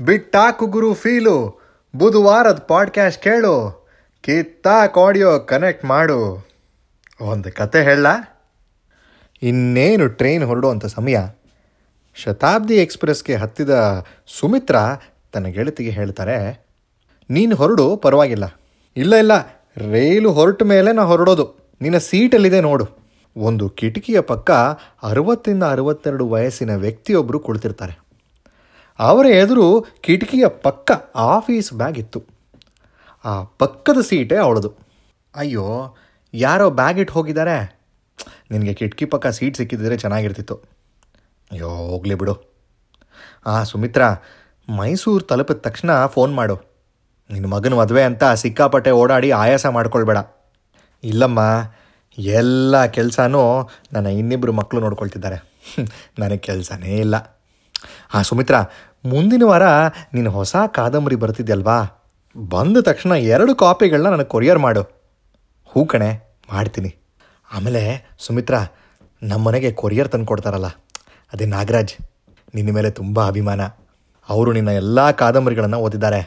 ಬಿಟ್ಟಾಕು ಗುರು feel. ಬುಧವಾರದ podcast ಕೇಳು. ಕಿತ್ತಾಕ್ audio connect ಮಾಡು. ಒಂದು ಕತೆ ಹೇಳ. ಇನ್ನೇನು ಟ್ರೈನ್ ಹೊರಡುವಂಥ ಸಮಯ? ಶತಾಬ್ದಿ ಎಕ್ಸ್ಪ್ರೆಸ್ಗೆ ಹತ್ತಿದ ಸುಮಿತ್ರ ತನ್ನ ಗೆಳತಿಗೆ ಹೇಳ್ತಾರೆ, ನೀನು ಹೊರಡು, ಪರವಾಗಿಲ್ಲ. ಇಲ್ಲ ಇಲ್ಲ. ರೈಲು ಹೊರಟ ಮೇಲೆ ನಾ ಹೊರಡೋದು. ನಿನ್ನ ಸೀಟಲ್ಲಿದೆ ನೋಡು. ಒಂದು ಕಿಟಕಿಯ ಪಕ್ಕ ಅರವತ್ತರಿಂದ ಅರವತ್ತೆರಡು ವಯಸ್ಸಿನ ವ್ಯಕ್ತಿಯೊಬ್ಬರು ಕುಳಿತಿರ್ತಾರೆ. ಅವರ ಎದುರು ಕಿಟಕಿಯ ಪಕ್ಕ ಆಫೀಸ್ ಬ್ಯಾಗ್ ಇತ್ತು. ಆ ಪಕ್ಕದ ಸೀಟೇ ಅವಳದು. ಅಯ್ಯೋ, ಯಾರೋ ಬ್ಯಾಗ್ ಇಟ್ಟು ಹೋಗಿದ್ದಾರೆ? ನಿನಗೆ ಕಿಟಕಿ ಪಕ್ಕ ಸೀಟ್ ಸಿಕ್ಕಿದ್ರೆ ಚೆನ್ನಾಗಿರ್ತಿತ್ತು. ಅಯ್ಯೋ, ಹೋಗಲಿ ಬಿಡು. ಆ ಸುಮಿತ್ರಾ, ಮೈಸೂರು ತಲುಪಿದ ತಕ್ಷಣ ಫೋನ್ ಮಾಡು. ನಿನ್ನ ಮಗನ ಮದುವೆ ಅಂತ ಸಿಕ್ಕಾಪಟ್ಟೆ ಓಡಾಡಿ ಆಯಾಸ ಮಾಡ್ಕೊಳ್ಬೇಡ. ಇಲ್ಲಮ್ಮ, ಎಲ್ಲ ಕೆಲಸನೂ ನನ್ನ ಇನ್ನಿಬ್ಬರು ಮಕ್ಕಳು ನೋಡ್ಕೊಳ್ತಿದ್ದಾರೆ. ನನಗೆ ಕೆಲಸನೇ ಇಲ್ಲ. ಆ ಸುಮಿತ್ರಾ, ಮುಂದಿನ ವಾರ ನೀನು ಹೊಸ ಕಾದಂಬರಿ ಬರ್ತಿದ್ಯಲ್ವಾ? ಬಂದ ತಕ್ಷಣ ಎರಡು ಕಾಪಿಗಳನ್ನ ನನಗೆ ಕೊರಿಯರ್ ಮಾಡು. ಹೂ ಕಣೆ, ಮಾಡ್ತೀನಿ. ಆಮೇಲೆ, ಸುಮಿತ್ರಾ ನಮ್ಮ ಮನೆಗೆ ಕೊರಿಯರ್ ತಂದು ಕೊಡ್ತಾರಲ್ಲ, ಅದೇ ನಾಗರಾಜ್, ನಿನ್ನ ಮೇಲೆ ತುಂಬ ಅಭಿಮಾನ. ಅವರು ನಿನ್ನ ಎಲ್ಲ ಕಾದಂಬರಿಗಳನ್ನು ಓದಿದ್ದಾರೆ.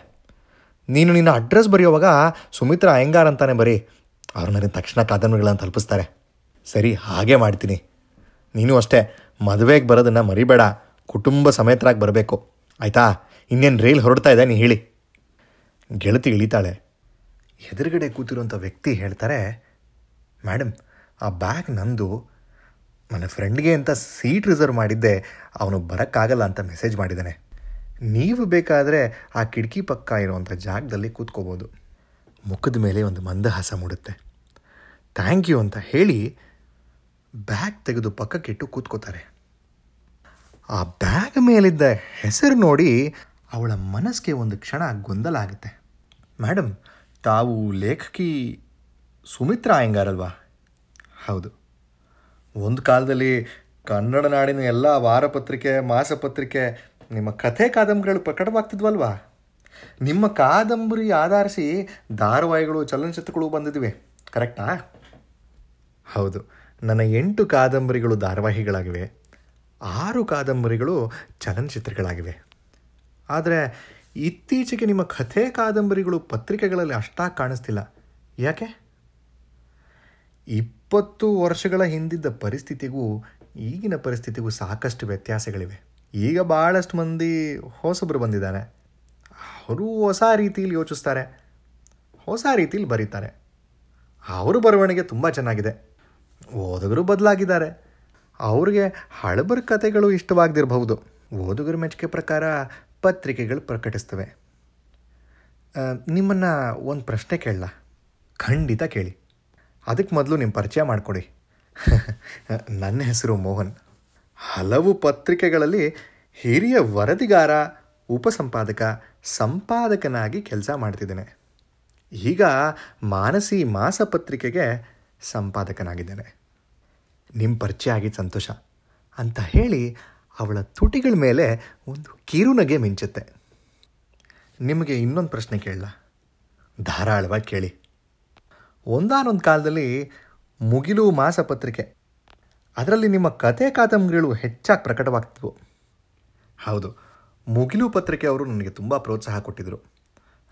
ನೀನು ನಿನ್ನ ಅಡ್ರೆಸ್ ಬರೆಯುವಾಗ ಸುಮಿತ್ರಾ ಅಯ್ಯಂಗಾರ್ ಅಂತಾನೆ ಬರೀ ಅವ್ರು ನನಗೆ ತಕ್ಷಣ ಕಾದಂಬರಿಗಳನ್ನು ತಲುಪಿಸ್ತಾರೆ. ಸರಿ, ಹಾಗೆ ಮಾಡ್ತೀನಿ. ನೀನು ಅಷ್ಟೇ, ಮದುವೆಗೆ ಬರೋದನ್ನು ಮರಿಬೇಡ. ಕುಟುಂಬ ಸಮೇತರಾಗಿ ಬರಬೇಕು. ಆಯಿತಾ? ಇನ್ನೇನು ರೈಲ್ ಹೊರಡ್ತಾ ಇದೆ, ನೀ ಹೇಳಿ. ಗೆಳತಿ ಇಳಿತಾಳೆ. ಎದುರುಗಡೆ ಕೂತಿರುವಂಥ ವ್ಯಕ್ತಿ ಹೇಳ್ತಾರೆ ಮೇಡಮ್ ಆ ಬ್ಯಾಗ್ ನಂದು ನನ್ನ ಫ್ರೆಂಡ್ಗೆ ಅಂತ ಸೀಟ್ ರಿಸರ್ವ್ ಮಾಡಿದ್ದೆ. ಅವನು ಬರೋಕ್ಕಾಗಲ್ಲ ಅಂತ ಮೆಸೇಜ್ ಮಾಡಿದ್ದಾನೆ. ನೀವು ಬೇಕಾದರೆ ಆ ಕಿಟಕಿ ಪಕ್ಕ ಇರುವಂಥ ಜಾಗದಲ್ಲಿ ಕೂತ್ಕೋಬೋದು. ಮುಖದ ಮೇಲೆ ಒಂದು ಮಂದಹಾಸ ಮೂಡುತ್ತೆ. ಥ್ಯಾಂಕ್ ಯು ಅಂತ ಹೇಳಿ ಬ್ಯಾಗ್ ತೆಗೆದು ಪಕ್ಕಕ್ಕಿಟ್ಟು ಕೂತ್ಕೋತಾರೆ. ಆ ಬ್ಯಾಗ್ ಮೇಲಿದ್ದ ಹೆಸರು ನೋಡಿ ಅವಳ ಮನಸ್ಸಿಗೆ ಒಂದು ಕ್ಷಣ ಗೊಂದಲ ಆಗುತ್ತೆ ಮೇಡಮ್ ತಾವು ಲೇಖಕಿ ಸುಮಿತ್ರಾ ಅಯ್ಯಂಗಾರಲ್ವಾ ಹೌದು. ಒಂದು ಕಾಲದಲ್ಲಿ ಕನ್ನಡ ನಾಡಿನ ಎಲ್ಲ ವಾರಪತ್ರಿಕೆ, ಮಾಸಪತ್ರಿಕೆ ನಿಮ್ಮ ಕಥೆ ಕಾದಂಬರಿಗಳು ಪ್ರಕಟವಾಗ್ತಿದ್ವಲ್ವಾ? ನಿಮ್ಮ ಕಾದಂಬರಿ ಆಧರಿಸಿ ಧಾರಾವಾಹಿಗಳು, ಚಲನಚಿತ್ರಗಳು ಬಂದಿದ್ವಿ ಕರೆಕ್ಟಾ? ಹೌದು. ನನ್ನ ಎಂಟು ಕಾದಂಬರಿಗಳು ಧಾರಾವಾಹಿಗಳಾಗಿವೆ. ಆರು ಕಾದಂಬರಿಗಳು ಚಲನಚಿತ್ರಗಳಾಗಿವೆ. ಆದರೆ ಇತ್ತೀಚೆಗೆ ನಿಮ್ಮ ಕಥೆ ಕಾದಂಬರಿಗಳು ಪತ್ರಿಕೆಗಳಲ್ಲಿ ಅಷ್ಟಾಗಿ ಕಾಣಿಸ್ತಿಲ್ಲ. ಯಾಕೆ? ಇಪ್ಪತ್ತು ವರ್ಷಗಳ ಹಿಂದಿದ್ದ ಪರಿಸ್ಥಿತಿಗೂ, ಈಗಿನ ಪರಿಸ್ಥಿತಿಗೂ ಸಾಕಷ್ಟು ವ್ಯತ್ಯಾಸಗಳಿವೆ. ಈಗ ಭಾಳಷ್ಟು ಮಂದಿ ಹೊಸೊಬ್ಬರು ಬಂದಿದ್ದಾರೆ. ಅವರು ಹೊಸ ರೀತಿಯಲ್ಲಿ ಯೋಚಿಸ್ತಾರೆ. ಹೊಸ ರೀತಿಯಲ್ಲಿ ಬರೀತಾರೆ. ಅವರು ಬರವಣಿಗೆ ತುಂಬ ಚೆನ್ನಾಗಿದೆ. ಓದುಗರು ಬದಲಾಗಿದ್ದಾರೆ. ಅವ್ರಿಗೆ ಹಳಬರ ಕಥೆಗಳು ಇಷ್ಟವಾಗದಿರಬಹುದು ಓದುಗರ ಮೆಚ್ಚುಗೆ ಪ್ರಕಾರ ಪತ್ರಿಕೆಗಳು ಪ್ರಕಟಿಸ್ತವೆ. ನಿಮ್ಮನ್ನು ಒಂದು ಪ್ರಶ್ನೆ ಕೇಳಲ್ಲ ಖಂಡಿತ ಕೇಳಿ. ಅದಕ್ಕೆ ಮೊದಲು ನಿಮ್ಮ ಪರಿಚಯ ಮಾಡಿಕೊಡಿ. ನನ್ನ ಹೆಸರು ಮೋಹನ್. ಹಲವು ಪತ್ರಿಕೆಗಳಲ್ಲಿ ಹಿರಿಯ ವರದಿಗಾರ, ಉಪಸಂಪಾದಕ, ಸಂಪಾದಕನಾಗಿ ಕೆಲಸ ಮಾಡ್ತಿದ್ದೇನೆ. ಈಗ ಮಾನಸಿ ಮಾಸಪತ್ರಿಕೆಗೆ ಸಂಪಾದಕನಾಗಿದ್ದೇನೆ. ನಿಮ್ಮ ಪರಿಚಯ ಆಗಿದ್ದು ಸಂತೋಷ ಅಂತ ಹೇಳಿ ಅವಳ ತುಟಿಗಳ ಮೇಲೆ ಒಂದು ಕಿರುನಗೆ ಮಿಂಚುತ್ತೆ. ನಿಮಗೆ ಇನ್ನೊಂದು ಪ್ರಶ್ನೆ ಕೇಳಲ್ಲ ಧಾರಾಳವಾಗಿ ಕೇಳಿ. ಒಂದಾನೊಂದು ಕಾಲದಲ್ಲಿ ಮುಗಿಲು ಮಾಸಪತ್ರಿಕೆ. ಅದರಲ್ಲಿ ನಿಮ್ಮ ಕತೆ ಕಾದಂಬರಿಗಳು ಹೆಚ್ಚಾಗಿ ಪ್ರಕಟವಾಗ್ತಿದ್ವು. ಹೌದು, ಮುಗಿಲು ಪತ್ರಿಕೆ ಅವರು ನನಗೆ ತುಂಬ ಪ್ರೋತ್ಸಾಹ ಕೊಟ್ಟಿದ್ದರು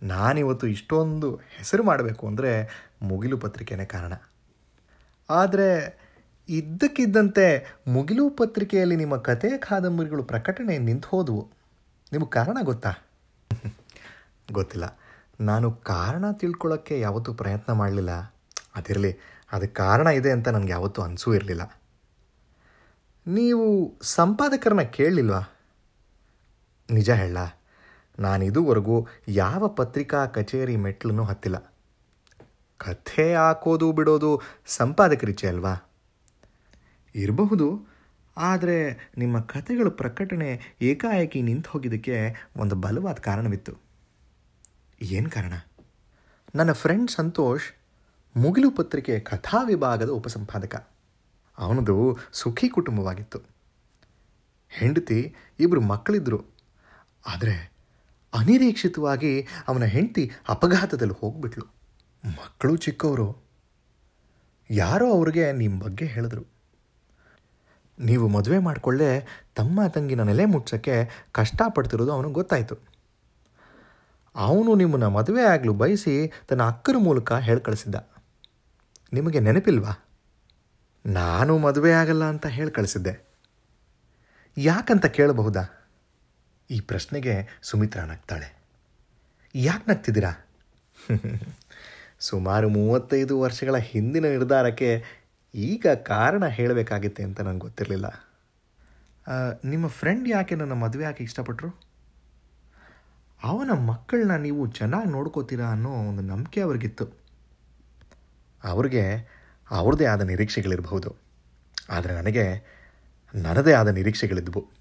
ನಾನಿವತ್ತು ಇಷ್ಟೊಂದು ಹೆಸರು ಮಾಡಬೇಕು ಅಂದರೆ ಮುಗಿಲು ಪತ್ರಿಕೆನೇ ಕಾರಣ. ಆದರೆ ಇದ್ದಕ್ಕಿದ್ದಂತೆ ಮುಗಿಲು ಪತ್ರಿಕೆಯಲ್ಲಿ ನಿಮ್ಮ ಕಥೆ ಕಾದಂಬರಿಗಳು ಪ್ರಕಟಣೆ ನಿಂತು ಹೋದವು. ನಿಮಗೆ ಕಾರಣ ಗೊತ್ತಾ? ಗೊತ್ತಿಲ್ಲ. ನಾನು ಕಾರಣ ತಿಳ್ಕೊಳ್ಳೋಕ್ಕೆ ಯಾವತ್ತೂ ಪ್ರಯತ್ನ ಮಾಡಲಿಲ್ಲ. ಅದಿರಲಿ, ಅದಕ್ಕೆ ಕಾರಣ ಇದೆ ಅಂತ ನನಗೆ ಯಾವತ್ತೂ ಅನಿಸೂ ಇರಲಿಲ್ಲ. ನೀವು ಸಂಪಾದಕರನ್ನ ಕೇಳಲಿಲ್ವಾ? ನಿಜ ಹೇಳ. ನಾನು ಇದುವರೆಗೂ ಯಾವ ಪತ್ರಿಕಾ ಕಚೇರಿ ಮೆಟ್ಲನ್ನು ಹತ್ತಿಲ್ಲ. ಕಥೆ ಹಾಕೋದು ಬಿಡೋದು ಸಂಪಾದಕರಿಚೆ ಅಲ್ವಾ? ಇರಬಹುದು. ಆದರೆ ನಿಮ್ಮ ಕಥೆಗಳ ಪ್ರಕಟಣೆ ಏಕಾಏಕಿ ನಿಂತು ಹೋಗಿದ್ದಕ್ಕೆ ಒಂದು ಬಲವಾದ ಕಾರಣವಿತ್ತು. ಏನು ಕಾರಣ? ನನ್ನ ಫ್ರೆಂಡ್ ಸಂತೋಷ್ ಮುಗಿಲು ಪತ್ರಿಕೆ ಕಥಾ ವಿಭಾಗದ ಉಪಸಂಪಾದಕ. ಅವನದು ಸುಖಿ ಕುಟುಂಬವಾಗಿತ್ತು. ಹೆಂಡತಿ ಇಬ್ಬರು ಮಕ್ಕಳಿದ್ದರು ಆದರೆ ಅನಿರೀಕ್ಷಿತವಾಗಿ ಅವನ ಹೆಂಡತಿ ಅಪಘಾತದಲ್ಲಿ ಹೋಗ್ಬಿಟ್ಲು. ಮಕ್ಕಳು ಚಿಕ್ಕವರು. ಯಾರೋ ಅವ್ರಿಗೆ ನಿಮ್ಮ ಬಗ್ಗೆ ಹೇಳಿದ್ರು. ನೀವು ಮದುವೆ ಮಾಡಿಕೊಳ್ಳೆ, ತಮ್ಮ ತಂಗಿನ ನೆಲೆ ಮುಟ್ಸೋಕ್ಕೆ ಕಷ್ಟಪಡ್ತಿರೋದು ಅವನಿಗೆ ಗೊತ್ತಾಯಿತು. ಅವನು ನಿಮ್ಮನ್ನು ಮದುವೆ ಆಗಲು ಬಯಸಿ ತನ್ನ ಅಕ್ಕರ ಮೂಲಕ ಹೇಳ್ಕಳಿಸಿದ್ದ ನಿಮಗೆ ನೆನಪಿಲ್ವಾ? ನಾನು ಮದುವೆ ಆಗಲ್ಲ ಅಂತ ಹೇಳಿ ಕಳಿಸಿದ್ದೆ. ಯಾಕಂತ ಕೇಳಬಹುದಾ? ಈ ಪ್ರಶ್ನೆಗೆ ಸುಮಿತ್ರಾ ನಗ್ತಾಳೆ. ಯಾಕೆ ನಗ್ತಿದ್ದೀರಾ? ಸುಮಾರು ಮೂವತ್ತೈದು ವರ್ಷಗಳ ಹಿಂದಿನ ನಿರ್ಧಾರಕ್ಕೆ ಈಗ ಕಾರಣ ಹೇಳಬೇಕಾಗಿತ್ತೆ ಅಂತ ನನಗೆ ಗೊತ್ತಿರಲಿಲ್ಲ. ನಿಮ್ಮ ಫ್ರೆಂಡ್ ಯಾಕೆ ನನ್ನ ಮದುವೆ ಯಾಕೆ ಇಷ್ಟಪಟ್ಟರು ಅವನ ಮಕ್ಕಳನ್ನ ನೀವು ಚೆನ್ನಾಗಿ ನೋಡ್ಕೋತೀರಾ ಅನ್ನೋ ಒಂದು ನಂಬಿಕೆ ಅವ್ರಿಗಿತ್ತು. ಅವ್ರಿಗೆ ಅವ್ರದ್ದೇ ಆದ ನಿರೀಕ್ಷೆಗಳಿರಬಹುದು. ಆದರೆ ನನಗೆ ನನ್ನದೇ ಆದ ನಿರೀಕ್ಷೆಗಳಿದ್ವು.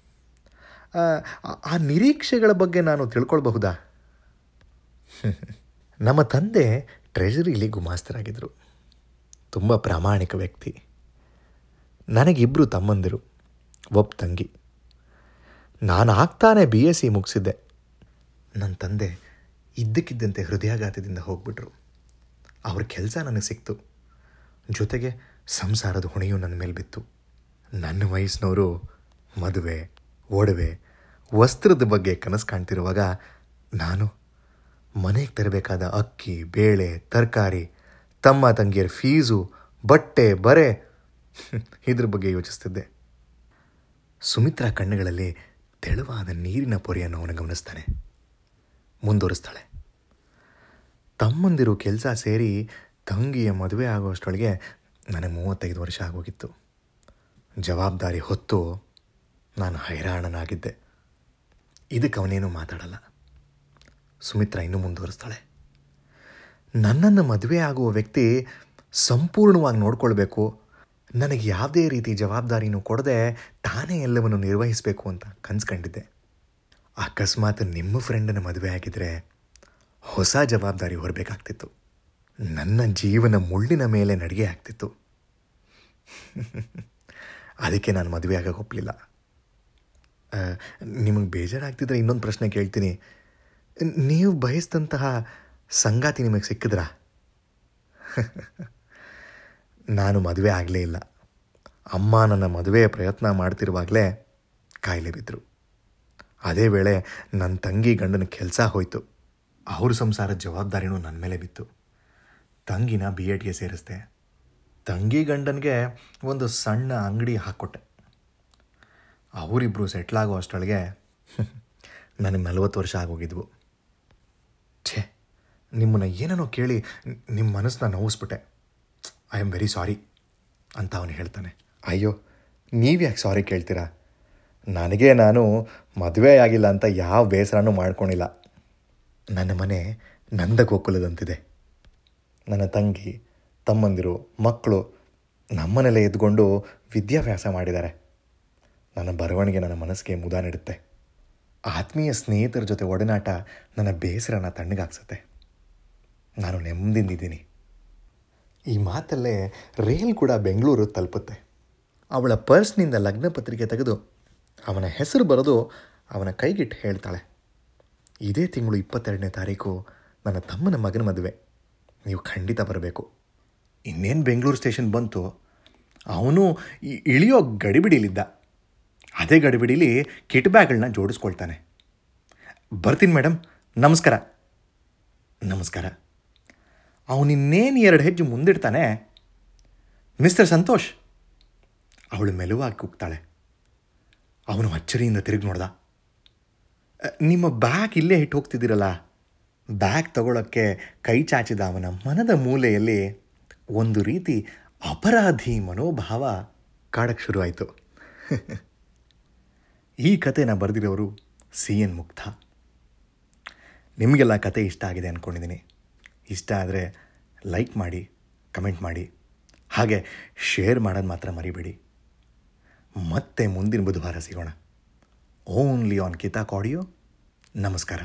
ಆ, ಆ ನಿರೀಕ್ಷೆಗಳ ಬಗ್ಗೆ ನಾನು ತಿಳ್ಕೊಳ್ಬಹುದಾ? ನಮ್ಮ ತಂದೆ ಟ್ರೆಜರಿಲಿ ಗುಮಾಸ್ತರಾಗಿದ್ದರು ತುಂಬ ಪ್ರಾಮಾಣಿಕ ವ್ಯಕ್ತಿ. ನನಗಿಬ್ಬರು ತಮ್ಮಂದಿರು, ಒಬ್ಬ ತಂಗಿ. ನಾನು ಆಗ್ತಾನೆ ಬಿ. ಎಸ್. ಸಿ. ಮುಗಿಸಿದ್ದೆ. ನನ್ನ ತಂದೆ ಇದ್ದಕ್ಕಿದ್ದಂತೆ ಹೃದಯಾಘಾತದಿಂದ ಹೋಗ್ಬಿಟ್ರು. ಅವ್ರ ಕೆಲಸ ನನಗೆ ಸಿಕ್ತು. ಜೊತೆಗೆ ಸಂಸಾರದ ಹೊಣೆಯೂ ನನ್ನ ಮೇಲೆ ಬಿತ್ತು. ನನ್ನ ವಯಸ್ಸಿನವರು ಮದುವೆ, ಒಡವೆ, ವಸ್ತ್ರದ ಬಗ್ಗೆ ಕನಸು ಕಾಣ್ತಿರುವಾಗ ನಾನು ಮನೆಗೆ ತರಬೇಕಾದ ಅಕ್ಕಿ, ಬೇಳೆ, ತರಕಾರಿ ತಮ್ಮ ತಂಗಿಯರ ಫೀಸು, ಬಟ್ಟೆ, ಬರೆ. ಇದ್ರ ಬಗ್ಗೆ ಯೋಚಿಸ್ತಿದ್ದೆ. ಸುಮಿತ್ರಾ ಕಣ್ಣುಗಳಲ್ಲಿ ತೆಳುವಾದ ನೀರಿನ ಪೊರೆಯನ್ನು ಅವನು ಗಮನಿಸ್ತಾನೆ. ಮುಂದುವರಿಸ್ತಾಳೆ. ತಮ್ಮಂದಿರು ಕೆಲಸ ಸೇರಿ ತಂಗಿಯ ಮದುವೆ ಆಗುವಷ್ಟೊಳಗೆ ನನಗೆ ಮೂವತ್ತೈದು ವರ್ಷ ಆಗೋಗಿತ್ತು. ಜವಾಬ್ದಾರಿ ಹೊತ್ತು ನಾನು ಹೈರಾಣನಾಗಿದ್ದೆ. ಇದಕ್ಕೆ ಅವನೇನು ಮಾತಾಡಲ್ಲ. ಸುಮಿತ್ರಾ ಇನ್ನೂ ಮುಂದುವರಿಸ್ತಾಳೆ. ನನ್ನನ್ನು ಮದುವೆ ಆಗುವ ವ್ಯಕ್ತಿ ಸಂಪೂರ್ಣವಾಗಿ ನೋಡ್ಕೊಳ್ಬೇಕು. ನನಗೆ ಯಾವುದೇ ರೀತಿ ಜವಾಬ್ದಾರಿನೂ ಕೊಡದೆ ತಾನೇ ಎಲ್ಲವನ್ನು ನಿರ್ವಹಿಸಬೇಕು ಅಂತ ಕನ್ಸ್ಕೊಂಡಿದ್ದೆ. ಅಕಸ್ಮಾತ್ ನಿಮ್ಮ ಫ್ರೆಂಡನ್ನು ಮದುವೆ ಆಗಿದ್ರೆ ಹೊಸ ಜವಾಬ್ದಾರಿ ಹೊರಬೇಕಾಗ್ತಿತ್ತು. ನನ್ನ ಜೀವನ ಮುಳ್ಳಿನ ಮೇಲೆ ನಡಿಗೆ ಆಗ್ತಿತ್ತು. ಅದಕ್ಕೆ ನಾನು ಮದುವೆ ಆಗಕ್ಕೆ ಒಪ್ಪಲಿಲ್ಲ ನಿಮಗೆ ಬೇಜಾರಾಗ್ತಿದ್ರೆ ಇನ್ನೊಂದು ಪ್ರಶ್ನೆ ಕೇಳ್ತೀನಿ. ನೀವು ಬಯಸಿದಂತಹ ಸಂಗಾತಿ ನಿಮಗೆ ಸಿಕ್ಕಿದ್ರಾ? ನಾನು ಮದುವೆ ಆಗಲೇ ಇಲ್ಲ. ಅಮ್ಮ ನನ್ನ ಮದುವೆಯ ಪ್ರಯತ್ನ ಮಾಡ್ತಿರುವಾಗಲೇ ಕಾಯಿಲೆ ಬಿದ್ದರು ಅದೇ ವೇಳೆ ನನ್ನ ತಂಗಿ ಗಂಡನ ಕೆಲಸ ಹೋಯಿತು. ಅವ್ರ ಸಂಸಾರದ ಜವಾಬ್ದಾರಿನೂ ನನ್ನ ಮೇಲೆ ಬಿತ್ತು. ತಂಗಿನ ಬಿ ಎಡ್ಗೆ ಸೇರಿಸ್ದೆ. ತಂಗಿ ಗಂಡನಿಗೆ ಒಂದು ಸಣ್ಣ ಅಂಗಡಿ ಹಾಕ್ಕೊಟ್ಟೆ. ಅವರಿಬ್ಬರು ಸೆಟ್ಲಾಗೋ ಅಷ್ಟರೊಳಗೆ ನನಗೆ ನಲವತ್ತು ವರ್ಷ ಆಗೋಗಿದ್ವು. ನಿಮ್ಮನ್ನು ಏನೇನೋ ಕೇಳಿ ನಿಮ್ಮ ಮನಸ್ಸನ್ನ ನೋವಿಸ್ಬಿಟ್ಟೆ. ಐ ಆಮ್ ವೆರಿ ಸಾರಿ ಅಂತ ಅವನು ಹೇಳ್ತಾನೆ. ಅಯ್ಯೋ, ನೀವು ಯಾಕೆ ಸಾರಿ ಕೇಳ್ತೀರಾ? ನನಗೆ ನಾನು ಮದುವೆ ಆಗಿಲ್ಲ ಅಂತ ಯಾವ ಬೇಸರನೂ ಮಾಡ್ಕೊಂಡಿಲ್ಲ. ನನ್ನ ಮನೆ ನಂದ ಗೋಕುಲದಂತಿದೆ ನನ್ನ ತಂಗಿ, ತಮ್ಮಂದಿರು ಮಕ್ಕಳು ನಮ್ಮನೆಲ್ಲೇ ಎದ್ಕೊಂಡು ವಿದ್ಯಾಭ್ಯಾಸ ಮಾಡಿದ್ದಾರೆ. ನನ್ನ ಬರವಣಿಗೆ ನನ್ನ ಮನಸ್ಸಿಗೆ ಮುದ ನೀಡುತ್ತೆ ಆತ್ಮೀಯ ಸ್ನೇಹಿತರ ಜೊತೆ ಒಡನಾಟ ನನ್ನ ಬೇಸರನ ತಣ್ಣಗಾಗ್ಸುತ್ತೆ. ನಾನು ನೆಮ್ಮದಿಂದಿದ್ದೀನಿ. ಈ ಮಾತಲ್ಲೇ ರೇಲ್ ಕೂಡ ಬೆಂಗಳೂರು ತಲುಪುತ್ತೆ. ಅವಳ ಪರ್ಸ್ನಿಂದ ಲಗ್ನ ಪತ್ರಿಕೆ ತೆಗೆದು ಅವನ ಹೆಸರು ಬರೆದು ಅವನ ಕೈಗಿಟ್ಟು ಹೇಳ್ತಾಳೆ. ಇದೇ ತಿಂಗಳು ಇಪ್ಪತ್ತೆರಡನೇ ತಾರೀಕು ನನ್ನ ತಮ್ಮನ ಮಗನ ಮದುವೆ. ನೀವು ಖಂಡಿತ ಬರಬೇಕು. ಇನ್ನೇನು ಬೆಂಗಳೂರು ಸ್ಟೇಷನ್ ಬಂತು? ಅವನು ಇಳಿಯೋ ಗಡಿಬಿಡಿಲಿದ್ದ. ಅದೇ ಗಡಿಬಿಡಿಲಿ ಕಿಟ್ ಬ್ಯಾಗ್ಗಳನ್ನ ಜೋಡಿಸ್ಕೊಳ್ತಾನೆ. ಬರ್ತೀನಿ ಮೇಡಮ್ ನಮಸ್ಕಾರ. ನಮಸ್ಕಾರ. ಅವನಿನ್ನೇನು ಎರಡು ಹೆಜ್ಜೆ ಮುಂದಿಡ್ತಾನೆ ಮಿಸ್ಟರ್ ಸಂತೋಷ್, ಅವಳು ಮೆಲುವಾಗಿ ಕೂಗ್ತಾಳೆ. ಅವನು ಅಚ್ಚರಿಯಿಂದ ತಿರುಗಿ ನೋಡ್ದ. ನಿಮ್ಮ ಬ್ಯಾಗ್ ಇಲ್ಲೇ ಇಟ್ಟು ಹೋಗ್ತಿದ್ದೀರಲ್ಲ, ಬ್ಯಾಗ್ ತಗೊಳ್ಳೋಕ್ಕೆ ಕೈ ಚಾಚಿದ ಅವನ ಮನದ ಮೂಲೆಯಲ್ಲಿ ಒಂದು ರೀತಿ ಅಪರಾಧಿ ಮನೋಭಾವ ಕಾಡಕ್ಕೆ ಶುರುವಾಯಿತು. ಈ ಕಥೆನ ಬರೆದಿರೋರು ಸಿ ಎನ್ ಮುಕ್ತ. ನಿಮಗೆಲ್ಲ ಕತೆ ಇಷ್ಟ ಆಗಿದೆ ಅಂದ್ಕೊಂಡಿದ್ದೀನಿ ಇಷ್ಟ ಆದರೆ ಲೈಕ್ ಮಾಡಿ ಕಮೆಂಟ್ ಮಾಡಿ, ಹಾಗೆ ಶೇರ್ ಮಾಡೋದು ಮಾತ್ರ ಮರಿಬೇಡಿ. ಮತ್ತೆ ಮುಂದಿನ ಬುಧವಾರ ಸಿಗೋಣ. ಓನ್ಲಿ ಆನ್ ಕಿತಾಕ್ ಆಡಿಯೋ ನಮಸ್ಕಾರ.